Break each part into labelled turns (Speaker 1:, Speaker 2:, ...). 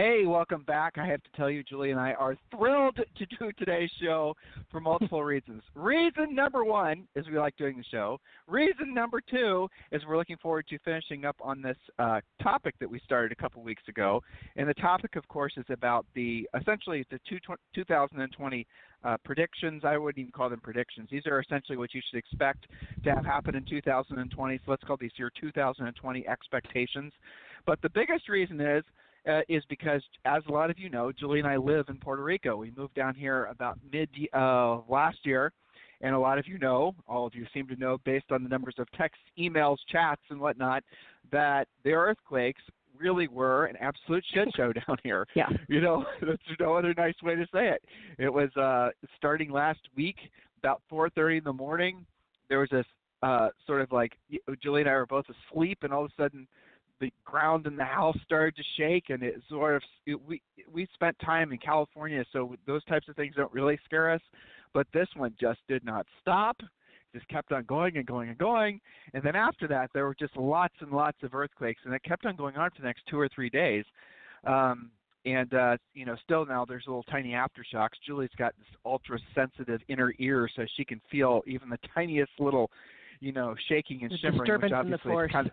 Speaker 1: Hey, welcome back. I have to tell you, Julie and I are thrilled to do today's show for multiple reasons. Reason number one is we like doing the show. Reason number two is we're looking forward to finishing up on this uh, topic that we started a couple weeks ago. And the topic, of course, is about the essentially the two, 2020 uh, predictions. I wouldn't even call them predictions. These are essentially what you should expect to have happen in 2020. So let's call these your 2020 expectations. But the biggest reason is uh, is because, as a lot of you know, Julie and I live in Puerto Rico. We moved down here about mid uh, last year, and a lot of you know, all of you seem to know, based on the numbers of texts, emails, chats, and whatnot, that the earthquakes really were an absolute shit show down here.
Speaker 2: Yeah.
Speaker 1: You know, there's no other nice way to say it. It was uh, starting last week, about 4:30 in the morning. There was this uh, sort of like Julie and I were both asleep, and all of a sudden the ground in the house started to shake, and it sort of it, we we spent time in California, so those types of things don't really scare us. But this one just did not stop. Just kept on going and going and going, and then after that, there were just lots and lots of earthquakes, and it kept on going on for the next two or three days. Um, and uh, you know, still now there's little tiny aftershocks. Julie's got this ultra sensitive inner ear, so she can feel even the tiniest little, you know, shaking and
Speaker 2: the
Speaker 1: shimmering, which obviously
Speaker 2: in the force.
Speaker 1: is kind of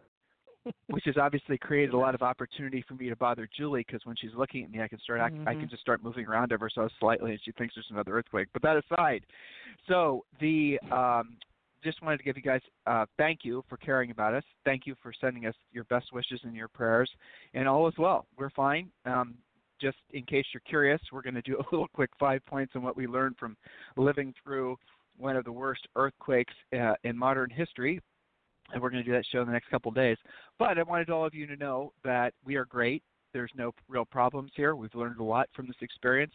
Speaker 1: which has obviously created a lot of opportunity for me to bother Julie because when she's looking at me, I can start
Speaker 2: mm-hmm.
Speaker 1: I, I can just start moving around ever so slightly, and she thinks there's another earthquake. But that aside, so the um, just wanted to give you guys uh, thank you for caring about us. Thank you for sending us your best wishes and your prayers, and all is well. We're fine. Um, just in case you're curious, we're going to do a little quick five points on what we learned from living through one of the worst earthquakes uh, in modern history and we're going to do that show in the next couple of days. But I wanted all of you to know that we are great. There's no real problems here. We've learned a lot from this experience,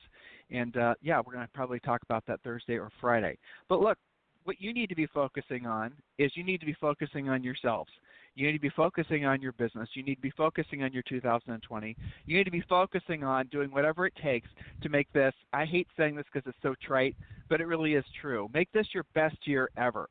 Speaker 1: and uh, yeah, we're going to probably talk about that Thursday or Friday. But look, what you need to be focusing on is you need to be focusing on yourselves. You need to be focusing on your business. You need to be focusing on your 2020. You need to be focusing on doing whatever it takes to make this. I hate saying this because it's so trite, but it really is true. Make this your best year ever.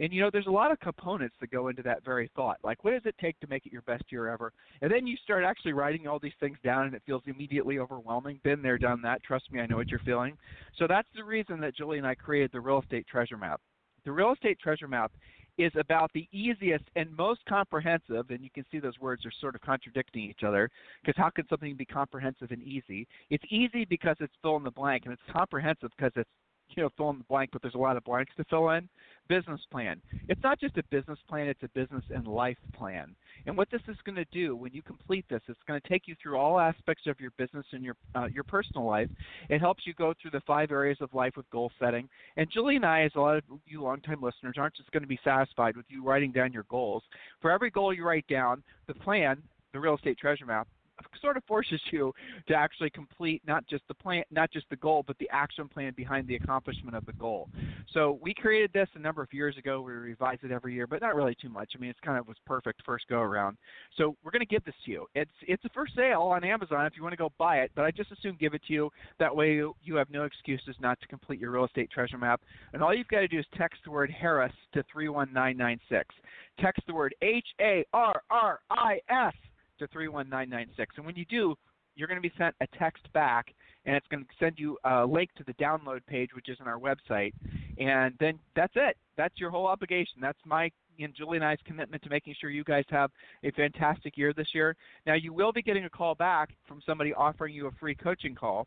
Speaker 1: And you know, there's a lot of components that go into that very thought. Like, what does it take to make it your best year ever? And then you start actually writing all these things down, and it feels immediately overwhelming. Been there, done that. Trust me, I know what you're feeling. So that's the reason that Julie and I created the real estate treasure map. The real estate treasure map is about the easiest and most comprehensive, and you can see those words are sort of contradicting each other, because how can something be comprehensive and easy? It's easy because it's fill in the blank, and it's comprehensive because it's you know, fill in the blank, but there's a lot of blanks to fill in. Business plan. It's not just a business plan, it's a business and life plan. And what this is going to do when you complete this, it's going to take you through all aspects of your business and your uh, your personal life. It helps you go through the five areas of life with goal setting. And Julie and I, as a lot of you longtime listeners, aren't just going to be satisfied with you writing down your goals. For every goal you write down, the plan, the real estate treasure map, sort of forces you to actually complete not just the plan, not just the goal, but the action plan behind the accomplishment of the goal. So we created this a number of years ago. We revise it every year, but not really too much. I mean, it's kind of was perfect first go around. So we're going to give this to you. It's it's a first sale on Amazon if you want to go buy it, but I just assume give it to you. That way you, you have no excuses not to complete your real estate treasure map. And all you've got to do is text the word Harris to 31996. Text the word H A R R I S to 31996. And when you do, you're going to be sent a text back, and it's going to send you a link to the download page, which is on our website. And then that's it. That's your whole obligation. That's my and Julie and I's commitment to making sure you guys have a fantastic year this year. Now, you will be getting a call back from somebody offering you a free coaching call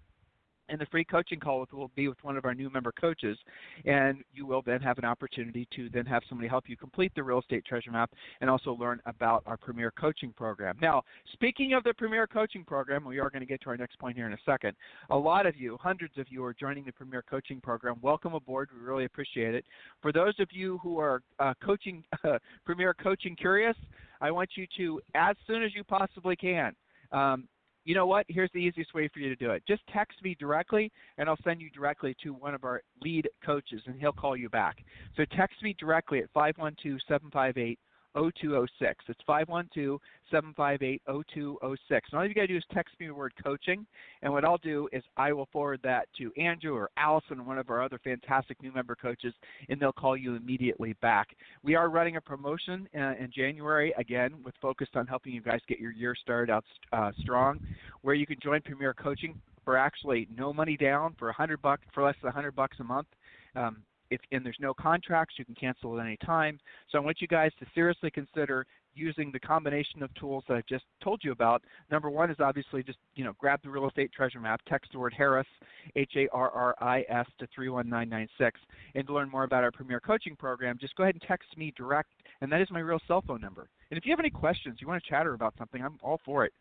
Speaker 1: and the free coaching call will be with one of our new member coaches and you will then have an opportunity to then have somebody help you complete the real estate treasure map and also learn about our premier coaching program. Now speaking of the premier coaching program we are going to get to our next point here in a second. A lot of you hundreds of you are joining the premier coaching program. Welcome aboard. We really appreciate it. For those of you who are uh, coaching uh, premier coaching curious i want you to as soon as you possibly can um, you know what? Here's the easiest way for you to do it. Just text me directly, and I'll send you directly to one of our lead coaches, and he'll call you back. So text me directly at 512 758 0206. It's 512 758 0206. And all you got to do is text me the word coaching. And what I'll do is I will forward that to Andrew or Allison, or one of our other fantastic new member coaches, and they'll call you immediately back. We are running a promotion uh, in January, again, with focused on helping you guys get your year started out uh, strong, where you can join Premier Coaching for actually no money down for 100 bucks for less than 100 bucks a month. Um, if, and there's no contracts, you can cancel at any time. So I want you guys to seriously consider using the combination of tools that I just told you about. Number one is obviously just you know grab the real estate treasure map, text the word Harris, H-A-R-R-I-S to 31996, and to learn more about our Premier Coaching Program, just go ahead and text me direct, and that is my real cell phone number. And if you have any questions, you want to chatter about something, I'm all for it.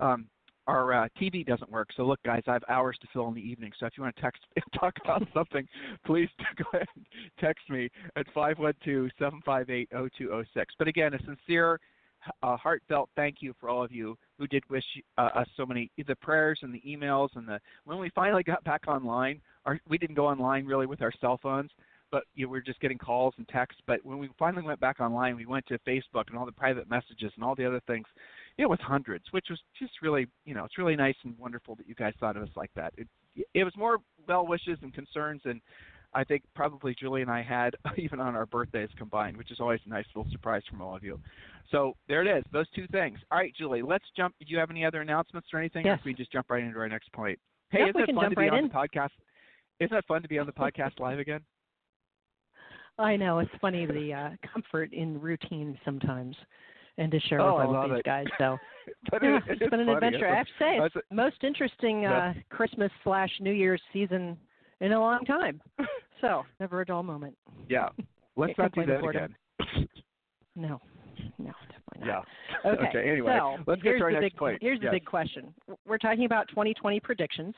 Speaker 1: Um, our uh, TV doesn't work. So look, guys, I have hours to fill in the evening. So if you want to text talk about something, please go ahead and text me at 512-758-0206. But again, a sincere, uh, heartfelt thank you for all of you who did wish uh, us so many the prayers and the emails and the when we finally got back online. Our, we didn't go online really with our cell phones but you know, we were just getting calls and texts. But when we finally went back online, we went to Facebook and all the private messages and all the other things it was hundreds, which was just really, you know, it's really nice and wonderful that you guys thought of us like that. It, it was more well wishes and concerns and I think probably Julie and I had even on our birthdays combined, which is always a nice little surprise from all of you. So there it is, those two things. All right, Julie, let's jump. Do you have any other announcements or anything?
Speaker 2: Yes.
Speaker 1: Or we just jump right into our next point? Hey,
Speaker 2: yep,
Speaker 1: isn't
Speaker 2: it
Speaker 1: fun to be
Speaker 2: right
Speaker 1: on
Speaker 2: in.
Speaker 1: the podcast? Isn't it fun to be on the podcast live again?
Speaker 2: I know it's funny the uh, comfort in routine sometimes and to share
Speaker 1: oh,
Speaker 2: with all
Speaker 1: of
Speaker 2: these
Speaker 1: it.
Speaker 2: guys. So
Speaker 1: but
Speaker 2: yeah,
Speaker 1: it,
Speaker 2: it's been an
Speaker 1: funny.
Speaker 2: adventure. I have to say, it's most interesting uh, Christmas slash New Year's season in a long time. So never a dull moment.
Speaker 1: Yeah. Let's not do that again.
Speaker 2: No, no, definitely not.
Speaker 1: Yeah.
Speaker 2: Okay.
Speaker 1: Anyway,
Speaker 2: so
Speaker 1: let's get
Speaker 2: here's
Speaker 1: to our
Speaker 2: the
Speaker 1: next
Speaker 2: big,
Speaker 1: point.
Speaker 2: Here's
Speaker 1: Yes.
Speaker 2: the big question. We're talking about 2020 predictions,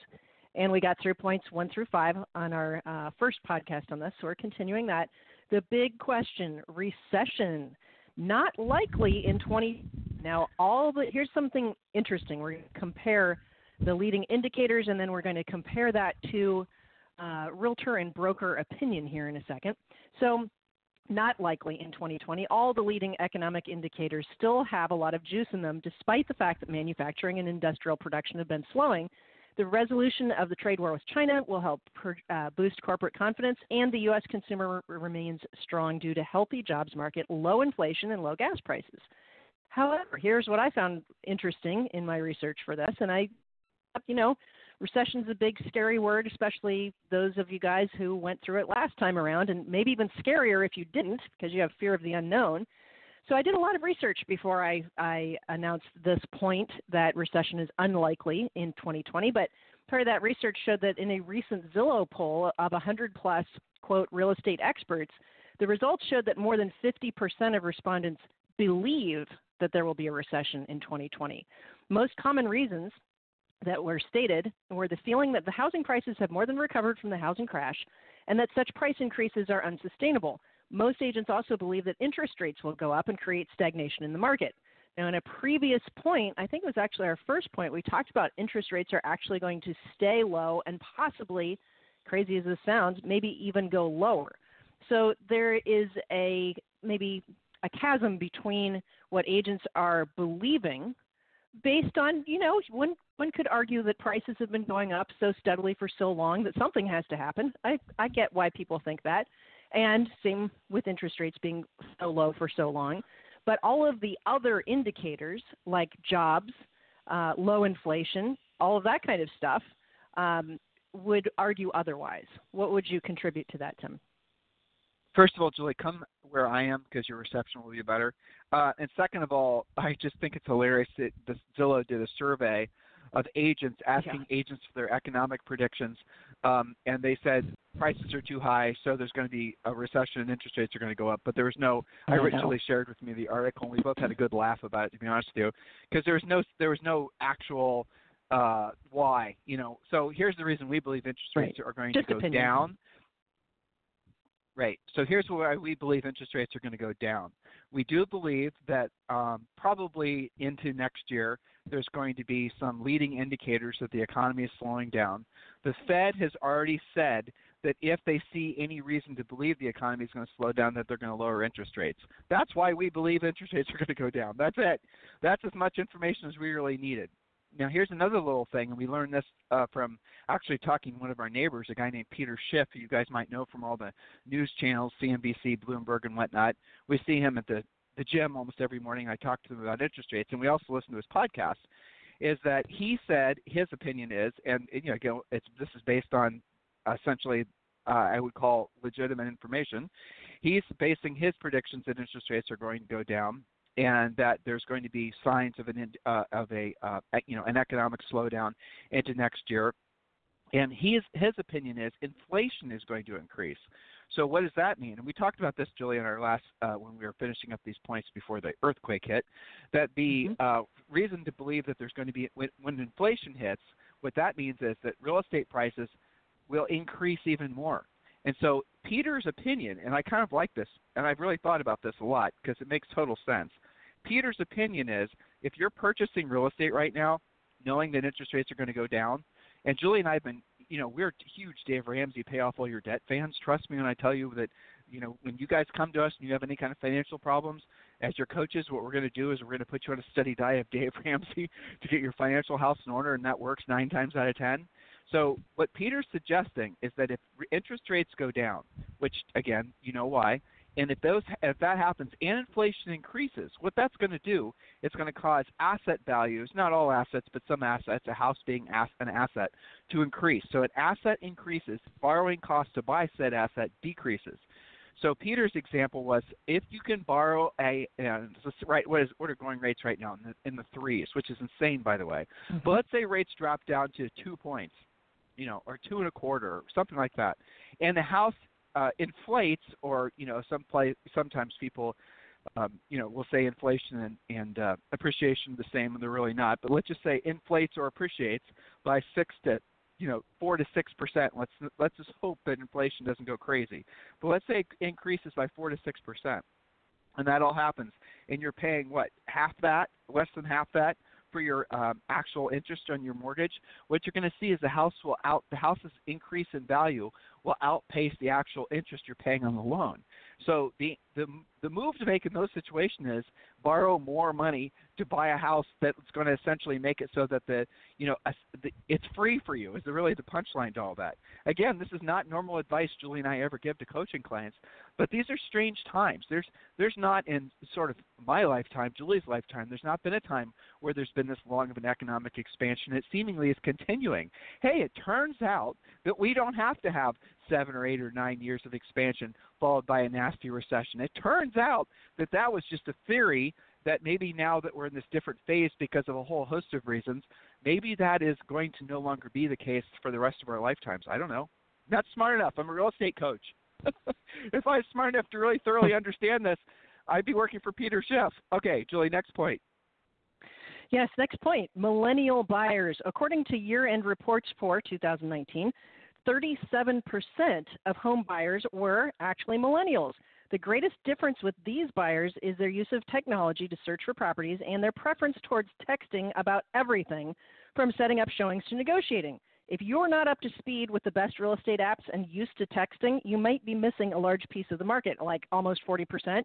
Speaker 2: and we got through points one through five on our uh, first podcast on this. So we're continuing that. The big question: recession. Not likely in 20. Now, all the here's something interesting. We're going to compare the leading indicators, and then we're going to compare that to uh, realtor and broker opinion here in a second. So, not likely in 2020. All the leading economic indicators still have a lot of juice in them, despite the fact that manufacturing and industrial production have been slowing. The resolution of the trade war with China will help per, uh, boost corporate confidence, and the U.S. consumer remains strong due to healthy jobs market, low inflation, and low gas prices. However, here's what I found interesting in my research for this, and I, you know, recession's a big scary word, especially those of you guys who went through it last time around, and maybe even scarier if you didn't because you have fear of the unknown. So I did a lot of research before I, I announced this point that recession is unlikely in 2020. But part of that research showed that in a recent Zillow poll of 100 plus quote real estate experts, the results showed that more than 50% of respondents believe that there will be a recession in 2020. Most common reasons that were stated were the feeling that the housing prices have more than recovered from the housing crash and that such price increases are unsustainable. Most agents also believe that interest rates will go up and create stagnation in the market. Now, in a previous point, I think it was actually our first point, we talked about interest rates are actually going to stay low and possibly, crazy as this sounds, maybe even go lower. So there is a maybe a chasm between what agents are believing based on, you know, one one could argue that prices have been going up so steadily for so long that something has to happen. I I get why people think that. And same with interest rates being so low for so long. But all of the other indicators like jobs, uh, low inflation, all of that kind of stuff um, would argue otherwise. What would you contribute to that, Tim?
Speaker 1: First of all, Julie, come where I am because your reception will be better. Uh, and second of all, I just think it's hilarious that the Zillow did a survey of agents asking
Speaker 2: yeah.
Speaker 1: agents for their economic predictions, um, and they said prices are too high, so there's going to be a recession and interest rates are going to go up. But there was no. I originally shared with me the article, and we both had a good laugh about it. To be honest with you, because there was no there was no actual uh, why. You know, so here's the reason we believe interest rates
Speaker 2: right.
Speaker 1: are going
Speaker 2: Just
Speaker 1: to go
Speaker 2: opinion.
Speaker 1: down. Right. So here's why we believe interest rates are going to go down. We do believe that um, probably into next year, there's going to be some leading indicators that the economy is slowing down. The Fed has already said that if they see any reason to believe the economy is going to slow down, that they're going to lower interest rates. That's why we believe interest rates are going to go down. That's it. That's as much information as we really needed. Now, here's another little thing, and we learned this uh, from actually talking to one of our neighbors, a guy named Peter Schiff, who you guys might know from all the news channels, CNBC, Bloomberg, and whatnot. We see him at the, the gym almost every morning. I talk to him about interest rates, and we also listen to his podcast. Is that he said his opinion is, and you know, again, it's this is based on essentially uh, I would call legitimate information. He's basing his predictions that interest rates are going to go down and that there's going to be signs of an uh, of a uh, you know an economic slowdown into next year. And his his opinion is inflation is going to increase. So what does that mean? And we talked about this, Julie, in our last uh, when we were finishing up these points before the earthquake hit. That the
Speaker 2: mm-hmm.
Speaker 1: uh, reason to believe that there's going to be when, when inflation hits, what that means is that real estate prices will increase even more. And so Peter's opinion, and I kind of like this, and I've really thought about this a lot because it makes total sense. Peter's opinion is if you're purchasing real estate right now, knowing that interest rates are going to go down, and Julie and I have been, you know, we're huge Dave Ramsey pay off all your debt fans. Trust me when I tell you that, you know, when you guys come to us and you have any kind of financial problems, as your coaches, what we're going to do is we're going to put you on a steady diet of Dave Ramsey to get your financial house in order, and that works nine times out of ten. So what Peter's suggesting is that if interest rates go down, which again, you know why, and if those if that happens and inflation increases, what that's going to do, it's going to cause asset values, not all assets, but some assets, a house being an asset, to increase. So an asset increases, borrowing cost to buy said asset decreases. So Peter's example was if you can borrow a and right what is are going rates right now in the, in the threes, which is insane by the way.
Speaker 2: Mm-hmm.
Speaker 1: But let's say rates drop down to two points, you know, or two and a quarter, or something like that, and the house uh, inflates, or you know, some play sometimes people. Um, you know, we'll say inflation and, and uh, appreciation the same, and they're really not. But let's just say inflates or appreciates by six to you know four to six percent. Let's let's just hope that inflation doesn't go crazy. But let's say it increases by four to six percent, and that all happens, and you're paying what half that, less than half that for your um, actual interest on your mortgage. What you're going to see is the house will out the house's increase in value will outpace the actual interest you're paying on the loan. So the the the move to make in those situations is borrow more money to buy a house that's going to essentially make it so that the you know the, it's free for you. Is really the punchline to all that. Again, this is not normal advice Julie and I ever give to coaching clients, but these are strange times. There's there's not in sort of my lifetime, Julie's lifetime. There's not been a time where there's been this long of an economic expansion. It seemingly is continuing. Hey, it turns out that we don't have to have seven or eight or nine years of expansion followed by a nasty recession. It turns out that that was just a theory that maybe now that we're in this different phase because of a whole host of reasons, maybe that is going to no longer be the case for the rest of our lifetimes. I don't know. Not smart enough. I'm a real estate coach. if I was smart enough to really thoroughly understand this, I'd be working for Peter Schiff. Okay, Julie, next point.
Speaker 2: Yes, next point. Millennial buyers. According to year end reports for 2019, 37% of home buyers were actually millennials. The greatest difference with these buyers is their use of technology to search for properties and their preference towards texting about everything from setting up showings to negotiating. If you're not up to speed with the best real estate apps and used to texting, you might be missing a large piece of the market, like almost 40%.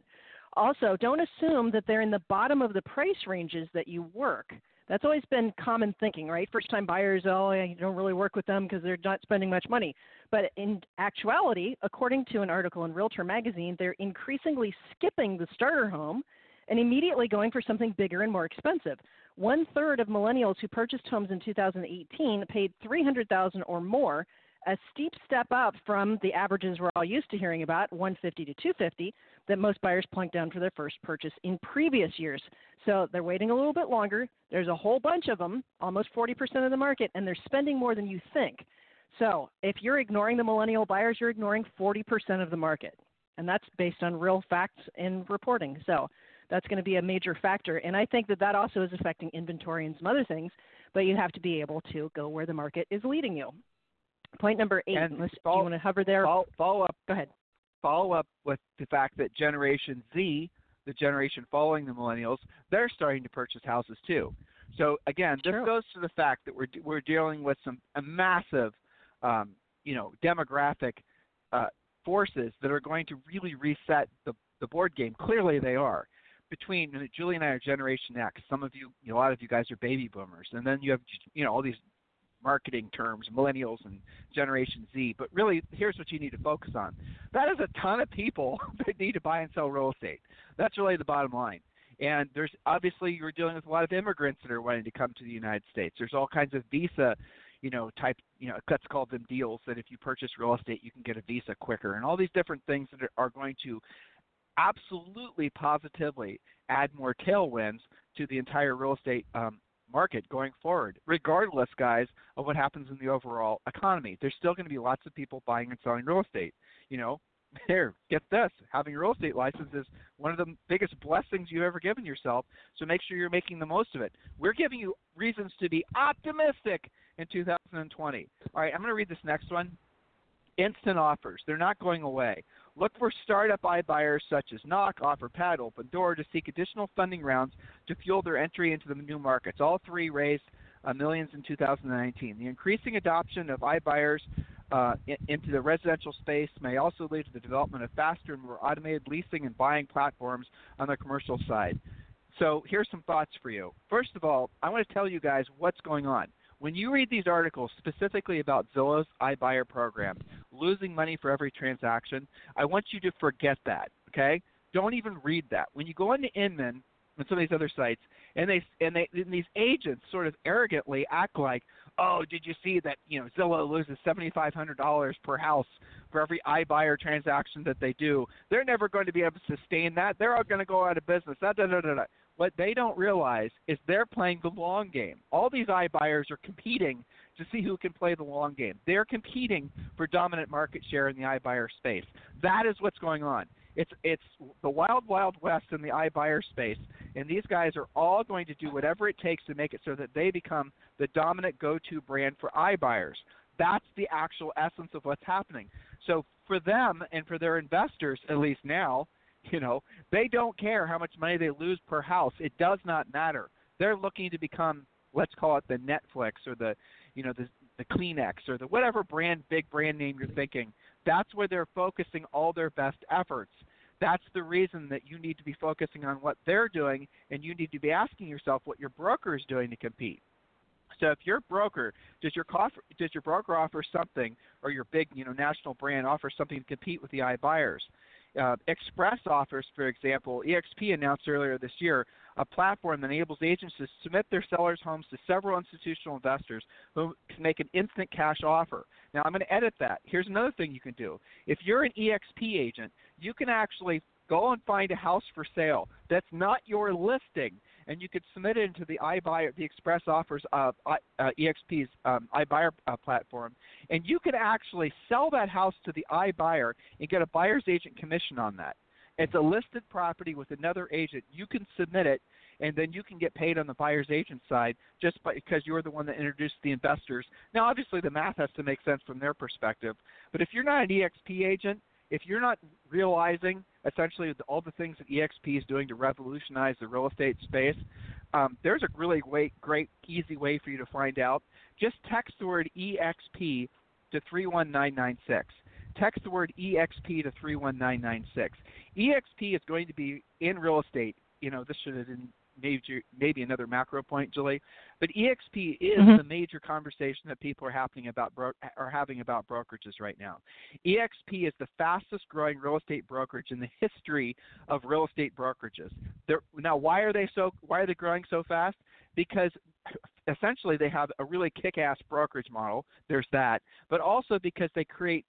Speaker 2: Also, don't assume that they're in the bottom of the price ranges that you work. That's always been common thinking, right? First time buyers, oh, you don't really work with them because they're not spending much money. But in actuality, according to an article in Realtor magazine, they're increasingly skipping the starter home and immediately going for something bigger and more expensive. One third of millennials who purchased homes in 2018 paid 300,000 or more a steep step up from the averages we're all used to hearing about, 150 to 250, that most buyers plunk down for their first purchase in previous years. So they're waiting a little bit longer. There's a whole bunch of them, almost 40% of the market, and they're spending more than you think. So if you're ignoring the millennial buyers, you're ignoring 40% of the market. And that's based on real facts and reporting. So that's going to be a major factor. And I think that that also is affecting inventory and some other things, but you have to be able to go where the market is leading you. Point number eight.
Speaker 1: And
Speaker 2: Unless,
Speaker 1: follow,
Speaker 2: do you want to hover there?
Speaker 1: Follow, follow up.
Speaker 2: Go ahead.
Speaker 1: Follow up with the fact that Generation Z, the generation following the millennials, they're starting to purchase houses too. So again, this
Speaker 2: True.
Speaker 1: goes to the fact that we're we're dealing with some a massive, um, you know, demographic uh, forces that are going to really reset the the board game. Clearly, they are. Between Julie and I are Generation X. Some of you, you know, a lot of you guys are baby boomers, and then you have, you know, all these marketing terms, millennials and Generation Z. But really, here's what you need to focus on. That is a ton of people that need to buy and sell real estate. That's really the bottom line. And there's obviously you're dealing with a lot of immigrants that are wanting to come to the United States. There's all kinds of visa, you know, type, you know, let's call them deals that if you purchase real estate, you can get a visa quicker, and all these different things that are going to absolutely positively add more tailwinds to the entire real estate um, market going forward, regardless, guys, of what happens in the overall economy. There's still going to be lots of people buying and selling real estate. You know, here, get this. Having a real estate license is one of the biggest blessings you've ever given yourself, so make sure you're making the most of it. We're giving you reasons to be optimistic in 2020. All right, I'm going to read this next one. Instant offers. They're not going away. Look for startup iBuyers such as Knock, OfferPad, Opendoor to seek additional funding rounds to fuel their entry into the new markets. All three raised uh, millions in 2019. The increasing adoption of iBuyers uh, in, into the residential space may also lead to the development of faster and more automated leasing and buying platforms on the commercial side. So here's some thoughts for you. First of all, I want to tell you guys what's going on. When you read these articles specifically about Zillow's iBuyer program, losing money for every transaction, I want you to forget that. Okay? Don't even read that. When you go into Inman and some of these other sites, and they and they and these agents sort of arrogantly act like, oh, did you see that you know Zillow loses seventy five hundred dollars per house for every iBuyer transaction that they do? They're never going to be able to sustain that. They're all going to go out of business. Da, da, da, da, da. What they don't realize is they're playing the long game. All these iBuyers are competing to see who can play the long game. They're competing for dominant market share in the iBuyer space. That is what's going on. It's it's the wild wild west in the iBuyer space, and these guys are all going to do whatever it takes to make it so that they become the dominant go-to brand for iBuyers. That's the actual essence of what's happening. So for them and for their investors, at least now, you know, they don't care how much money they lose per house. It does not matter. They're looking to become, let's call it the Netflix or the, you know, the the Kleenex or the whatever brand, big brand name you're thinking. That's where they're focusing all their best efforts. That's the reason that you need to be focusing on what they're doing, and you need to be asking yourself what your broker is doing to compete. So if your broker does your offer, does your broker offer something, or your big you know national brand offers something to compete with the iBuyers? Uh, Express offers, for example, EXP announced earlier this year a platform that enables agents to submit their sellers' homes to several institutional investors who can make an instant cash offer. Now, I'm going to edit that. Here's another thing you can do. If you're an EXP agent, you can actually go and find a house for sale that's not your listing and you could submit it into the iBuyer, the Express Offers uh, uh, EXP's um, iBuyer uh, platform, and you could actually sell that house to the iBuyer and get a buyer's agent commission on that. It's a listed property with another agent. You can submit it, and then you can get paid on the buyer's agent side just by, because you're the one that introduced the investors. Now, obviously, the math has to make sense from their perspective, but if you're not an EXP agent, if you're not realizing essentially all the things that EXP is doing to revolutionize the real estate space, um, there's a really great, great, easy way for you to find out. Just text the word EXP to 31996. Text the word EXP to 31996. EXP is going to be in real estate. You know, this should have been major, maybe another macro point, Julie. But EXP is
Speaker 2: Mhm.
Speaker 1: the major conversation that people are having about bro- are having about brokerages right now. EXP is the fastest growing real estate brokerage in the history of real estate brokerages. They're, now, why are they so? Why are they growing so fast? Because essentially they have a really kick-ass brokerage model. There's that, but also because they create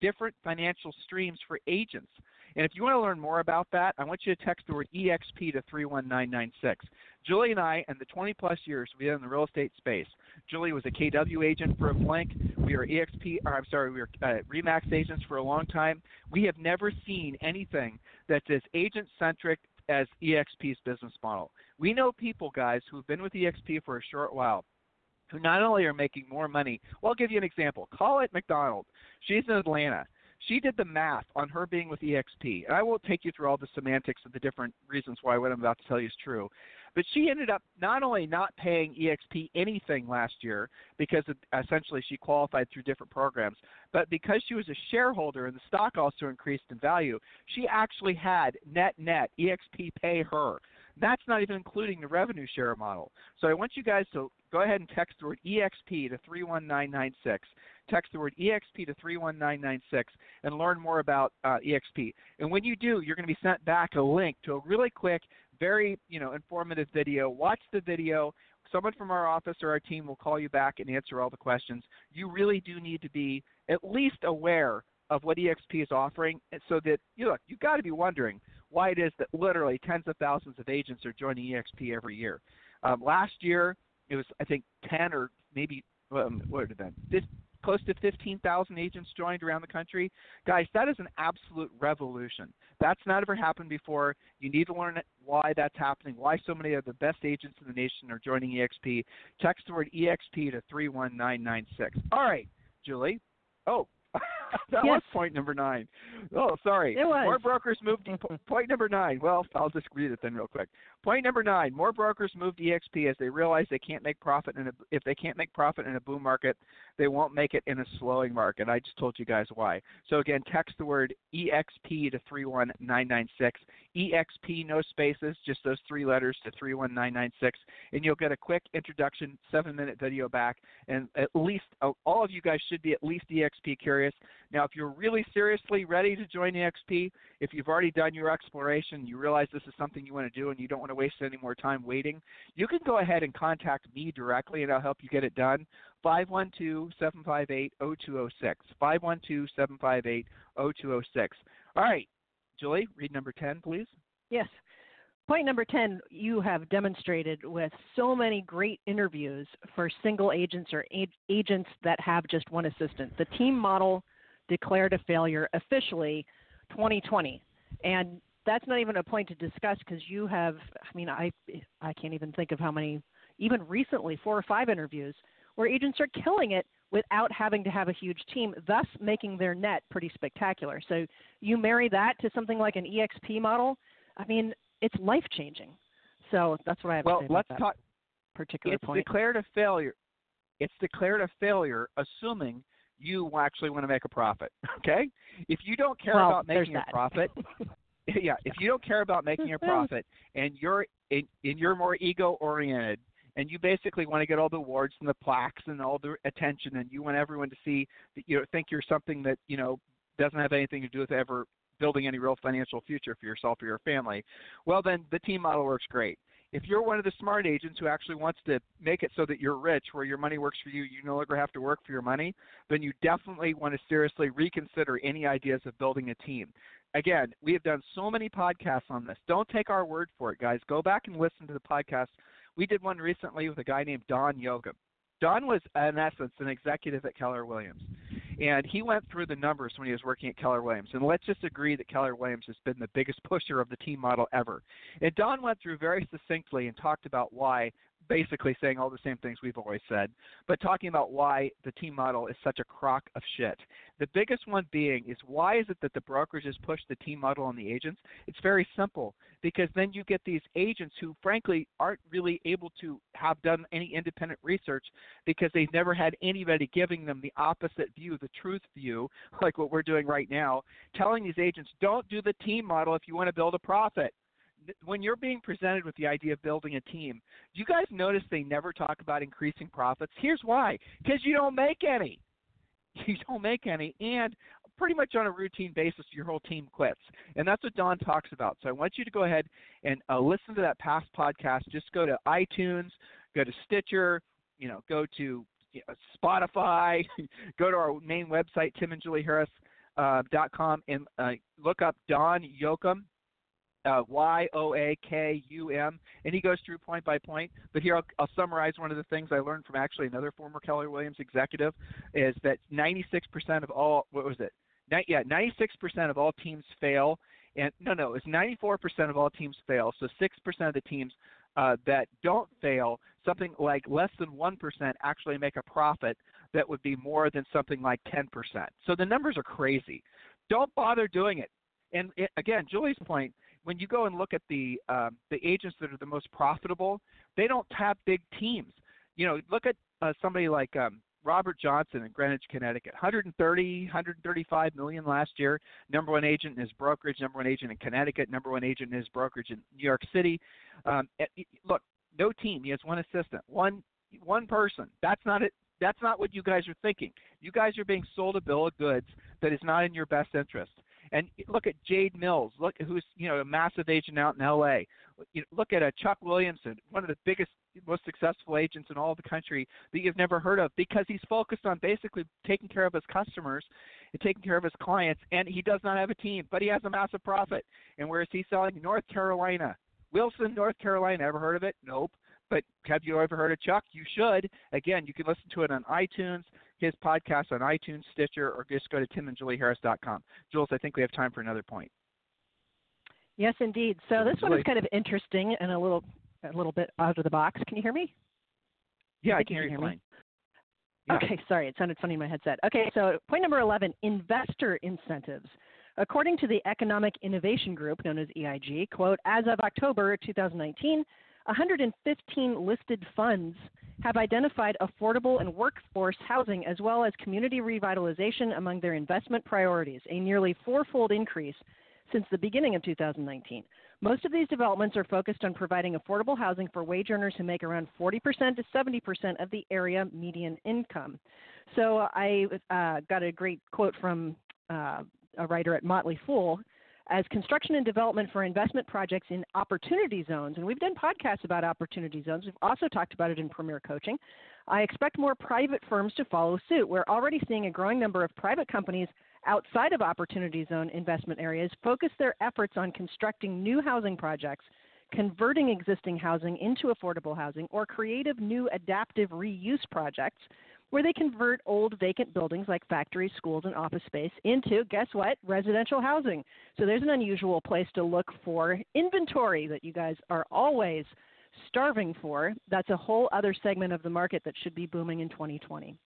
Speaker 1: different financial streams for agents. And if you want to learn more about that, I want you to text the word EXP to 31996. Julie and I, in the 20 plus years we've been in the real estate space, Julie was a KW agent for a blank. We were EXP, or I'm sorry, we were uh, Remax agents for a long time. We have never seen anything that's as agent centric as EXP's business model. We know people, guys, who've been with EXP for a short while who not only are making more money, well, I'll give you an example. Call it McDonald. She's in Atlanta. She did the math on her being with EXP, and I won't take you through all the semantics of the different reasons why what I'm about to tell you is true. But she ended up not only not paying EXP anything last year because essentially she qualified through different programs, but because she was a shareholder and the stock also increased in value, she actually had net net EXP pay her. That's not even including the revenue share model. So I want you guys to go ahead and text the word EXP to 31996. Text the word EXP to 31996 and learn more about uh, EXP. And when you do, you're going to be sent back a link to a really quick very you know informative video. Watch the video. Someone from our office or our team will call you back and answer all the questions. You really do need to be at least aware of what EXP is offering, so that you look. You've got to be wondering why it is that literally tens of thousands of agents are joining EXP every year. Um, last year, it was I think 10 or maybe um, what had it been? close to 15,000 agents joined around the country. Guys, that is an absolute revolution. That's not ever happened before. You need to learn why that's happening, why so many of the best agents in the nation are joining EXP. Text the word EXP to 31996. All right, Julie. Oh, that
Speaker 2: yes.
Speaker 1: was point number nine. Oh, sorry.
Speaker 2: It was.
Speaker 1: More brokers moved. point number nine. Well, I'll just read it then real quick. Point number nine. More brokers moved EXP as they realize they can't make profit in a, if they can't make profit in a boom market, they won't make it in a slowing market. I just told you guys why. So again, text the word EXP to 31996. EXP, no spaces, just those three letters to 31996, and you'll get a quick introduction, seven minute video back. And at least, uh, all of you guys should be at least EXP curious. Now, if you're really seriously ready to join EXP, if you've already done your exploration, you realize this is something you want to do and you don't want to waste any more time waiting, you can go ahead and contact me directly and I'll help you get it done. 512-758-0206. 512-758-0206. All right, Julie, read number 10, please.
Speaker 2: Yes. Point number 10, you have demonstrated with so many great interviews for single agents or agents that have just one assistant. The team model declared a failure officially 2020. And that's not even a point to discuss because you have, I mean, I, I can't even think of how many, even recently, four or five interviews where agents are killing it without having to have a huge team, thus making their net pretty spectacular. So you marry that to something like an EXP model, I mean, it's life changing. So that's what I have
Speaker 1: well,
Speaker 2: to say
Speaker 1: let's
Speaker 2: about
Speaker 1: talk,
Speaker 2: particular
Speaker 1: it's
Speaker 2: point.
Speaker 1: It's declared a failure. It's declared a failure, assuming you actually want to make a profit. Okay? If you don't care
Speaker 2: well,
Speaker 1: about making
Speaker 2: a
Speaker 1: profit, yeah, if you don't care about making a profit and you're in, and you're more ego oriented and you basically want to get all the awards and the plaques and all the attention and you want everyone to see that you know think you're something that you know doesn't have anything to do with ever building any real financial future for yourself or your family well then the team model works great if you're one of the smart agents who actually wants to make it so that you're rich where your money works for you you no longer have to work for your money then you definitely want to seriously reconsider any ideas of building a team again we have done so many podcasts on this don't take our word for it guys go back and listen to the podcast we did one recently with a guy named Don Yoakum. Don was, in essence, an executive at Keller Williams. And he went through the numbers when he was working at Keller Williams. And let's just agree that Keller Williams has been the biggest pusher of the team model ever. And Don went through very succinctly and talked about why basically saying all the same things we've always said, but talking about why the team model is such a crock of shit. The biggest one being is why is it that the brokerages push the team model on the agents? It's very simple because then you get these agents who frankly aren't really able to have done any independent research because they've never had anybody giving them the opposite view, the truth view, like what we're doing right now, telling these agents don't do the team model if you want to build a profit when you're being presented with the idea of building a team, do you guys notice they never talk about increasing profits? Here's why: because you don't make any. You don't make any, and pretty much on a routine basis, your whole team quits. And that's what Don talks about. So I want you to go ahead and uh, listen to that past podcast. Just go to iTunes, go to Stitcher, you know, go to you know, Spotify, go to our main website, timandjulieharris.com, uh, and uh, look up Don Yoakum, uh, Y O A K U M, and he goes through point by point. But here I'll, I'll, summarize one of the things I learned from actually another former Keller Williams executive is that 96% of all what was it? yeah, 96% of all teams fail, and no, no, it's 94% of all teams fail. So 6% of the teams uh, that don't fail, something like less than 1% actually make a profit that would be more than something like 10%. So the numbers are crazy. Don't bother doing it. And it, again, Julie's point, when you go and look at the um, the agents that are the most profitable, they don't have big teams. You know, look at uh, somebody like um, Robert Johnson in Greenwich, Connecticut, 130, 135 million last year. Number one agent in his brokerage, number one agent in Connecticut, number one agent in his brokerage in New York City. Um, look, no team. He has one assistant, one one person. That's not it. That's not what you guys are thinking. You guys are being sold a bill of goods that is not in your best interest. And look at Jade Mills. Look who's you know a massive agent out in L.A. You know, look at a uh, Chuck Williamson, one of the biggest, most successful agents in all the country that you've never heard of, because he's focused on basically taking care of his customers and taking care of his clients, and he does not have a team, but he has a massive profit. And where is he selling? North Carolina. Wilson, North Carolina. Ever heard of it? Nope. But have you ever heard of Chuck? You should. Again, you can listen to it on iTunes, his podcast on iTunes, Stitcher, or just go to timandjulieharris.com. Jules, I think we have time for another point.
Speaker 2: Yes, indeed. So this one is kind of interesting and a little a little bit out of the box. Can you hear me?
Speaker 1: Yeah, I, I can hear you fine.
Speaker 2: Yeah. Okay, sorry, it sounded funny in my headset. Okay, so point number 11 investor incentives. According to the Economic Innovation Group, known as EIG, quote, as of October 2019, 115 listed funds have identified affordable and workforce housing as well as community revitalization among their investment priorities, a nearly fourfold increase since the beginning of 2019. Most of these developments are focused on providing affordable housing for wage earners who make around 40% to 70% of the area median income. So I uh, got a great quote from uh, a writer at Motley Fool as construction and development for investment projects in opportunity zones, and we've done podcasts about opportunity zones. We've also talked about it in Premier Coaching. I expect more private firms to follow suit. We're already seeing a growing number of private companies outside of opportunity zone investment areas focus their efforts on constructing new housing projects, converting existing housing into affordable housing, or creative new adaptive reuse projects where they convert old vacant buildings like factories, schools, and office space into, guess what, residential housing. So there's an unusual place to look for inventory that you guys are always starving for. That's a whole other segment of the market that should be booming in 2020.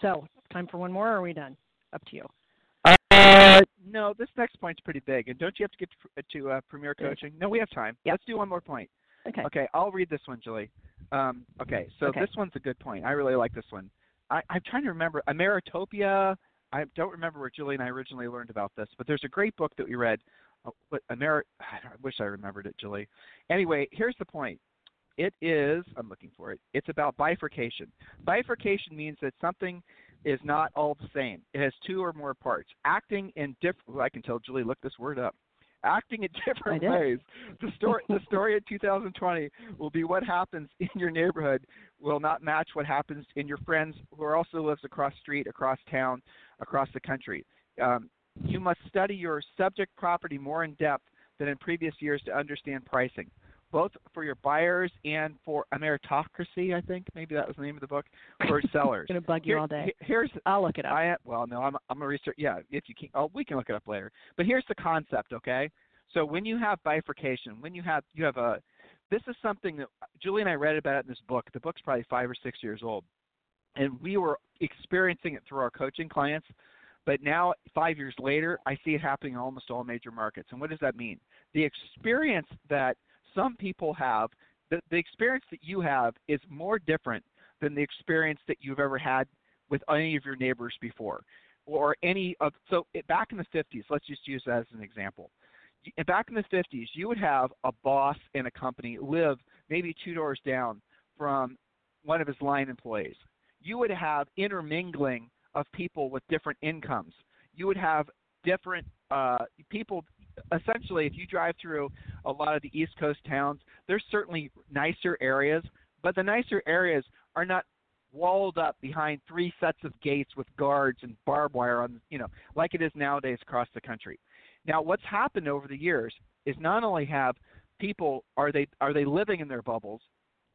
Speaker 2: So, time for one more, or are we done? Up to you.
Speaker 1: Uh, no, this next point's pretty big. And don't you have to get to, to uh, Premier Coaching? No, we have time.
Speaker 2: Yep.
Speaker 1: Let's do one more point.
Speaker 2: Okay.
Speaker 1: Okay, I'll read this one, Julie. Um, okay, so
Speaker 2: okay.
Speaker 1: this one's a good point. I really like this one. I, I'm trying to remember Ameritopia. I don't remember where Julie and I originally learned about this, but there's a great book that we read. Oh, what Amer? I wish I remembered it, Julie. Anyway, here's the point. It is. I'm looking for it. It's about bifurcation. Bifurcation means that something is not all the same. It has two or more parts. Acting in different. Well, I can tell Julie. Look this word up acting in different ways. The story, the story in 2020 will be what happens in your neighborhood will not match what happens in your friends who are also lives across street, across town, across the country. Um, you must study your subject property more in depth than in previous years to understand pricing both for your buyers and for a meritocracy. I think maybe that was the name of the book for sellers.
Speaker 2: Going to bug you
Speaker 1: Here,
Speaker 2: all day.
Speaker 1: Here's
Speaker 2: I'll look it up.
Speaker 1: I well, no, I'm I'm a research. Yeah, if you can, oh, we can look it up later. But here's the concept, okay? So when you have bifurcation, when you have you have a this is something that Julie and I read about it in this book. The book's probably five or six years old, and we were experiencing it through our coaching clients. But now, five years later, I see it happening in almost all major markets. And what does that mean? The experience that some people have, the, the experience that you have is more different than the experience that you've ever had with any of your neighbors before or any of so it, back in the 50s let's just use that as an example. Back in the 50s you would have a boss in a company live maybe two doors down from one of his line employees. You would have intermingling of people with different incomes. You would have different uh, people essentially, if you drive through a lot of the East Coast towns, there's certainly nicer areas, but the nicer areas are not walled up behind three sets of gates with guards and barbed wire on you know like it is nowadays across the country. Now what's happened over the years is not only have people are they are they living in their bubbles,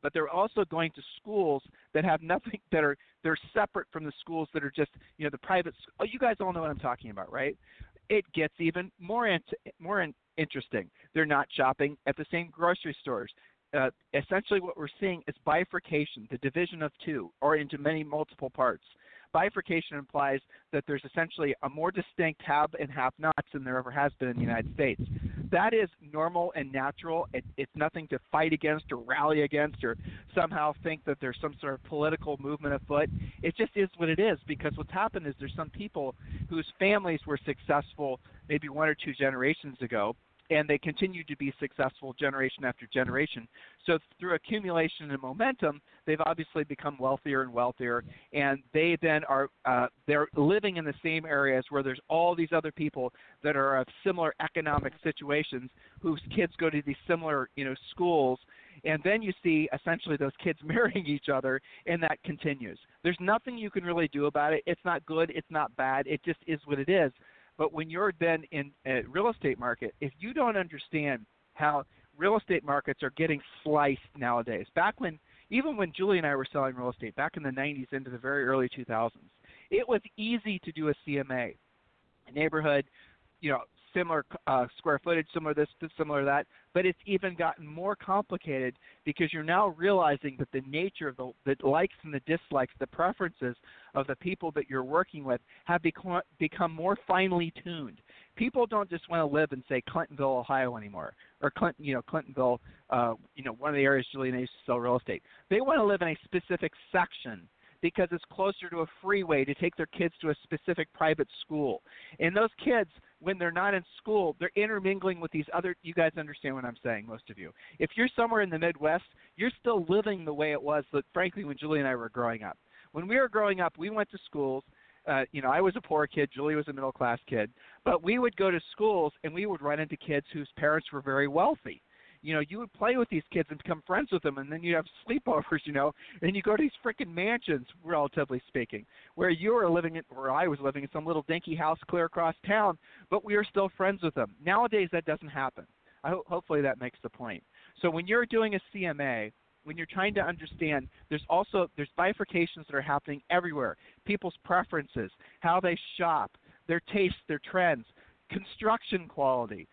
Speaker 1: but they're also going to schools that have nothing that are they're separate from the schools that are just you know the private. Oh, you guys all know what I'm talking about, right? It gets even more in, more in, interesting. They're not shopping at the same grocery stores uh, essentially what we're seeing is bifurcation, the division of two, or into many multiple parts. Bifurcation implies that there's essentially a more distinct have and have nots than there ever has been in the United States. That is normal and natural. It, it's nothing to fight against or rally against or somehow think that there's some sort of political movement afoot. It just is what it is because what's happened is there's some people whose families were successful maybe one or two generations ago and they continue to be successful generation after generation. So through accumulation and momentum, they've obviously become wealthier and wealthier, and they then are uh, they're living in the same areas where there's all these other people that are of similar economic situations whose kids go to these similar you know schools. And then you see essentially those kids marrying each other, and that continues. There's nothing you can really do about it. It's not good. It's not bad. It just is what it is. But when you're then in a real estate market, if you don't understand how real estate markets are getting sliced nowadays, back when even when Julie and I were selling real estate back in the 90s into the very early 2000s, it was easy to do a CMA, a neighborhood, you know, similar uh, square footage, similar this, similar that, but it's even gotten more complicated because you're now realizing that the nature of the, the likes and the dislikes, the preferences of the people that you're working with have become, become more finely tuned. People don't just want to live in say Clintonville, Ohio anymore, or Clinton, you know, Clintonville, uh, you know, one of the areas I used to sell real estate. They want to live in a specific section because it's closer to a freeway to take their kids to a specific private school. And those kids, when they're not in school, they're intermingling with these other. You guys understand what I'm saying, most of you. If you're somewhere in the Midwest, you're still living the way it was, that, frankly, when Julie and I were growing up. When we were growing up, we went to schools. Uh, you know, I was a poor kid. Julie was a middle class kid. But we would go to schools and we would run into kids whose parents were very wealthy you know, you would play with these kids and become friends with them, and then you'd have sleepovers, you know, and you go to these freaking mansions, relatively speaking, where you were living in, where I was living in some little dinky house clear across town, but we are still friends with them. Nowadays, that doesn't happen. I ho- hopefully that makes the point. So when you're doing a CMA, when you're trying to understand there's also there's bifurcations that are happening everywhere people's preferences how they shop their tastes their trends construction quality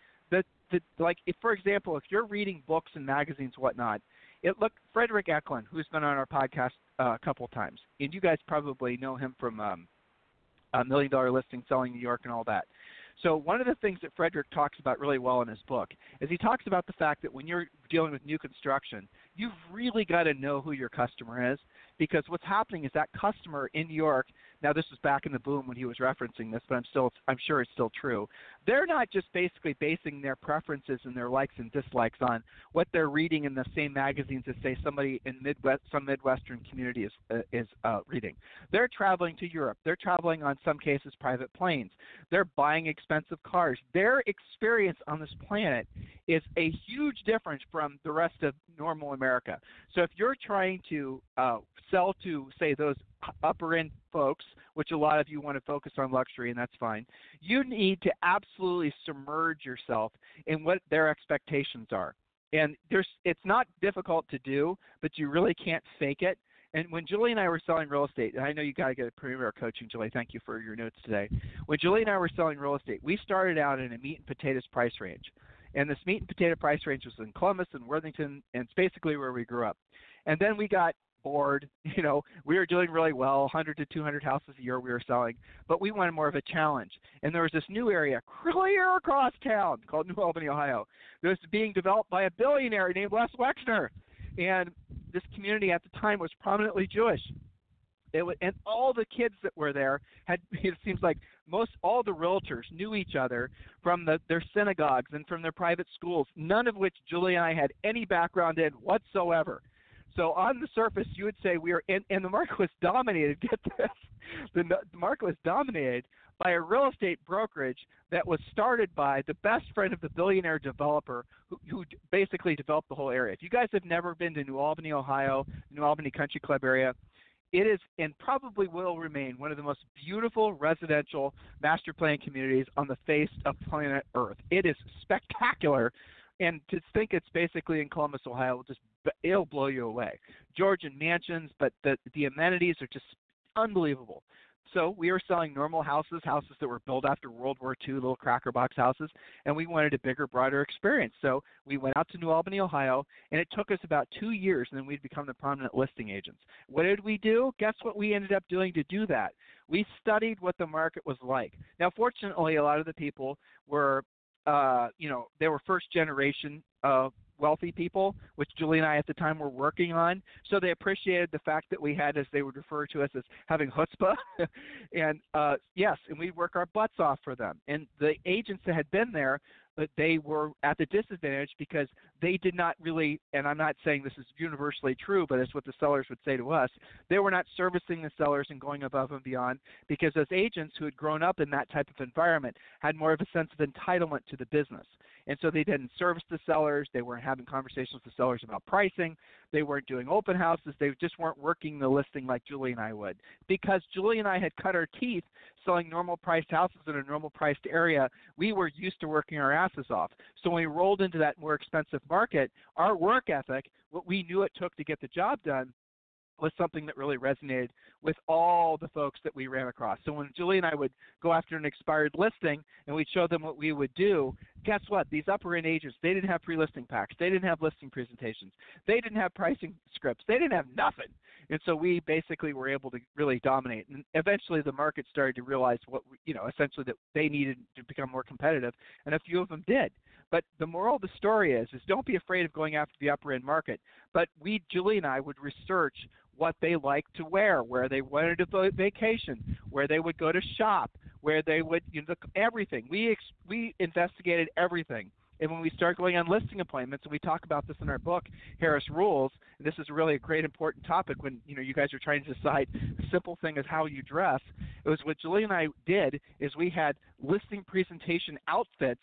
Speaker 1: the like if for example if you're reading books and magazines whatnot it look fredrik eklund who's been on our podcast uh, a couple times and you guys probably know him from um, a million dollar listing selling new york and all that. So one of the things that frederick talks about really well in his book is he talks about the fact that when you're dealing with new construction you've really got to know who your customer is because what's happening is that customer in new york now this was back in the boom when he was referencing this, but I'm still I'm sure it's still true. They're not just basically basing their preferences and their likes and dislikes on what they're reading in the same magazines as say somebody in Midwest some Midwestern community is uh, is uh, reading. They're traveling to Europe. They're traveling on some cases private planes. They're buying expensive cars. Their experience on this planet is a huge difference from the rest of normal America. So if you're trying to uh, sell to say those upper end folks, which a lot of you want to focus on luxury, and that's fine. You need to absolutely submerge yourself in what their expectations are. And there's, it's not difficult to do, but you really can't fake it. And when Julie and I were selling real estate, and I know you got to get a premier coaching, Julie. Thank you for your notes today. When Julie and I were selling real estate, we started out in a meat and potatoes price range. And this meat and potato price range was in Columbus and Worthington, and it's basically where we grew up. And then we got bored. You know, we were doing really well, 100 to 200 houses a year we were selling, but we wanted more of a challenge. And there was this new area clear across town called New Albany, Ohio. That was being developed by a billionaire named Les Wexner. And this community at the time was prominently Jewish. It was, and all the kids that were there had it seems like most all the realtors knew each other from the, their synagogues and from their private schools none of which julie and i had any background in whatsoever So on the surface, you would say we are, and, and the market was dominated. Get this, the, the market was dominated by a real estate brokerage that was started by the best friend of the billionaire developer who, who basically developed the whole area. If you guys have never been to New Albany, Ohio, New Albany Country Club area, it is and probably will remain one of the most beautiful residential master plan communities on the face of planet Earth. It is spectacular, and to think it's basically in Columbus, Ohio, will just it'll blow you away. Georgian mansions, but the the amenities are just unbelievable. So we were selling normal houses, houses that were built after World War II, little cracker box houses, and we wanted a bigger, broader experience. So we went out to New Albany, Ohio, and it took us about two years, and then we'd become the prominent listing agents. What did we do? Guess what we ended up doing to do that? We studied what the market was like. Now, fortunately, a lot of the people were, uh, you know, they were first generation uh, wealthy people, which Julie and I at the time were working on. So they appreciated the fact that we had, as they would refer to us as having chutzpah. and uh, yes, and we'd work our butts off for them. And the agents that had been there but they were at the disadvantage because they did not really, and I'm not saying this is universally true, but it's what the sellers would say to us, they were not servicing the sellers and going above and beyond because those agents who had grown up in that type of environment had more of a sense of entitlement to the business. And so they didn't service the sellers. They weren't having conversations with the sellers about pricing. They weren't doing open houses. They just weren't working the listing like Julie and I would. Because Julie and I had cut our teeth selling normal priced houses in a normal priced area, we were used to working our asses off. So when we rolled into that more expensive market, our work ethic, what we knew it took to get the job done, was something that really resonated with all the folks that we ran across. So when Julie and I would go after an expired listing and we'd show them what we would do, guess what? These upper end agents, they didn't have pre-listing packs. They didn't have listing presentations. They didn't have pricing scripts. They didn't have nothing. And so we basically were able to really dominate. And eventually the market started to realize what, you know, essentially that they needed to become more competitive. And a few of them did. But the moral of the story is, is don't be afraid of going after the upper end market. But we, Julie and I, would research what they liked to wear, where they wanted to vacation, where they would go to shop, where they would you know everything. We ex- we investigated everything. And when we start going on listing appointments, and we talk about this in our book, Harris Rules, and this is really a great important topic when you know you guys are trying to decide a simple thing is how you dress. It was what Julie and I did is we had listing presentation outfits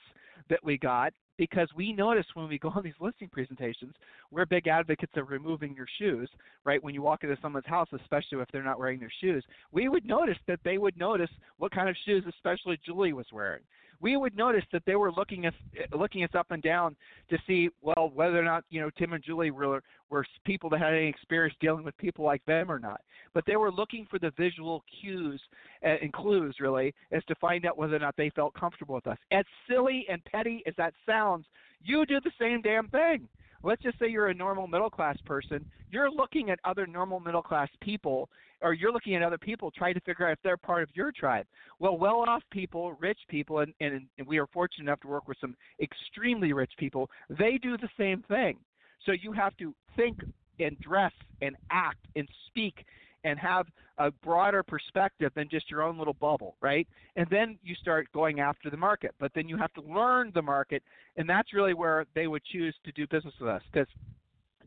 Speaker 1: that we got because we notice when we go on these listing presentations, we're big advocates of removing your shoes, right? When you walk into someone's house, especially if they're not wearing their shoes, we would notice that they would notice what kind of shoes, especially Julie was wearing we would notice that they were looking us looking us up and down to see well whether or not you know Tim and Julie were were people that had any experience dealing with people like them or not. But they were looking for the visual cues eh, and clues really as to find out whether or not they felt comfortable with us. As silly and petty as that sounds, you do the same damn thing let's just say you're a normal middle class person, you're looking at other normal middle class people, or you're looking at other people trying to figure out if they're part of your tribe. Well, well off people, rich people, and, and, and we are fortunate enough to work with some extremely rich people, they do the same thing. So you have to think and dress and act and speak and have a broader perspective than just your own little bubble, right? And then you start going after the market. But then you have to learn the market, and that's really where they would choose to do business with us because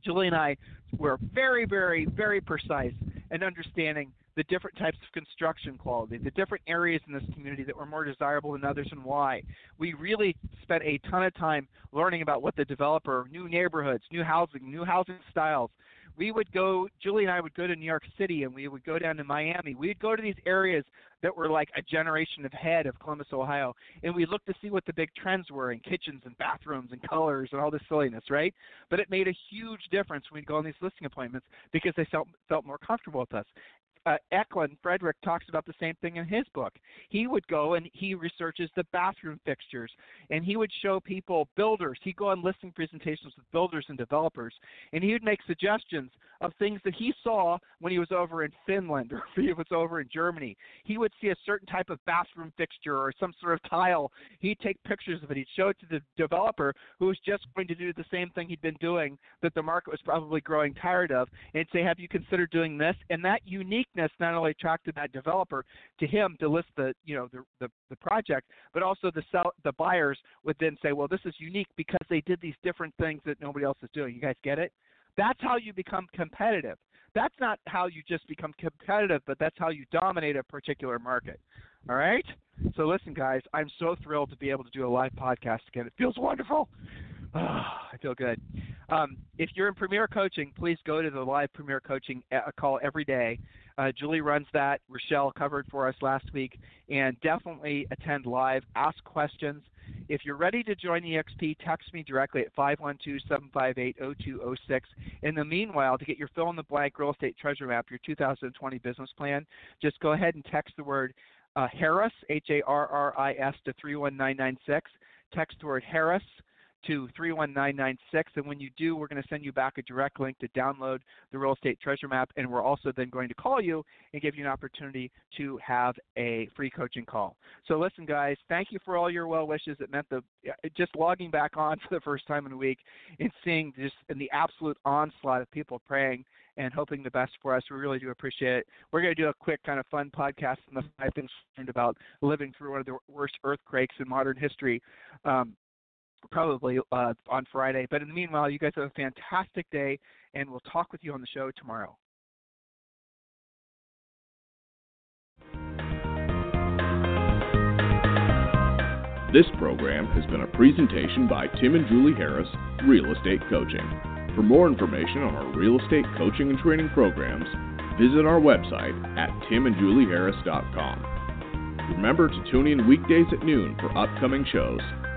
Speaker 1: Julie and I were very, very, very precise in understanding the different types of construction quality, the different areas in this community that were more desirable than others and why. We really spent a ton of time learning about what the developer, new neighborhoods, new housing, new housing styles, we would go julie and i would go to new york city and we would go down to miami. We'd go to these areas that were like a generation ahead of columbus ohio and we looked to see what the big trends were in kitchens and bathrooms and colors and all this silliness right? But it made a huge difference when we'd go on these listing appointments because they felt felt more comfortable with us uh, Eklund, Fredrik talks about the same thing in his book. He would go and he researches the bathroom fixtures, and he would show people builders. He'd go on listing presentations with builders and developers, and he would make suggestions of things that he saw when he was over in Finland or if he was over in Germany. He would see a certain type of bathroom fixture or some sort of tile. He'd take pictures of it. He'd show it to the developer who was just going to do the same thing he'd been doing that the market was probably growing tired of, and say, "Have you considered doing this?" And that unique uniqueness not only attracted that developer to him to list the you know the the, the project, but also the sell the buyers would then say, well, this is unique because they did these different things that nobody else is doing. You guys get it? That's how you become competitive. That's not how you just become competitive, but that's how you dominate a particular market. All right? So listen, guys, I'm so thrilled to be able to do a live podcast again. It feels wonderful. Oh, I feel good. Um, if you're in Premier Coaching, please go to the live Premier Coaching uh, call every day. Uh, Julie runs that. Rochelle covered for us last week. And definitely attend live. Ask questions. If you're ready to join EXP, text me directly at 512-758-0206. In the meanwhile, to get your fill-in-the-blank real estate treasure map, your 2020 business plan, just go ahead and text the word uh, Harris, H-A-R-R-I-S, to 31996. Text the word Harris to 31996. And when you do, we're going to send you back a direct link to download the real estate treasure map. And we're also then going to call you and give you an opportunity to have a free coaching call. So listen, guys, thank you for all your well wishes. It meant the just logging back on for the first time in a week and seeing just in the absolute onslaught of people praying and hoping the best for us. We really do appreciate it. We're going to do a quick kind of fun podcast on the five things learned about living through one of the worst earthquakes in modern history. Um, probably uh, on Friday. But in the meanwhile, you guys have a fantastic day, and we'll talk with you on the show tomorrow.
Speaker 3: This program has been a presentation by Tim and Julie Harris, Real Estate Coaching. For more information on our real estate coaching and training programs, visit our website at timandjulieharris.com. Remember to tune in weekdays at noon for upcoming shows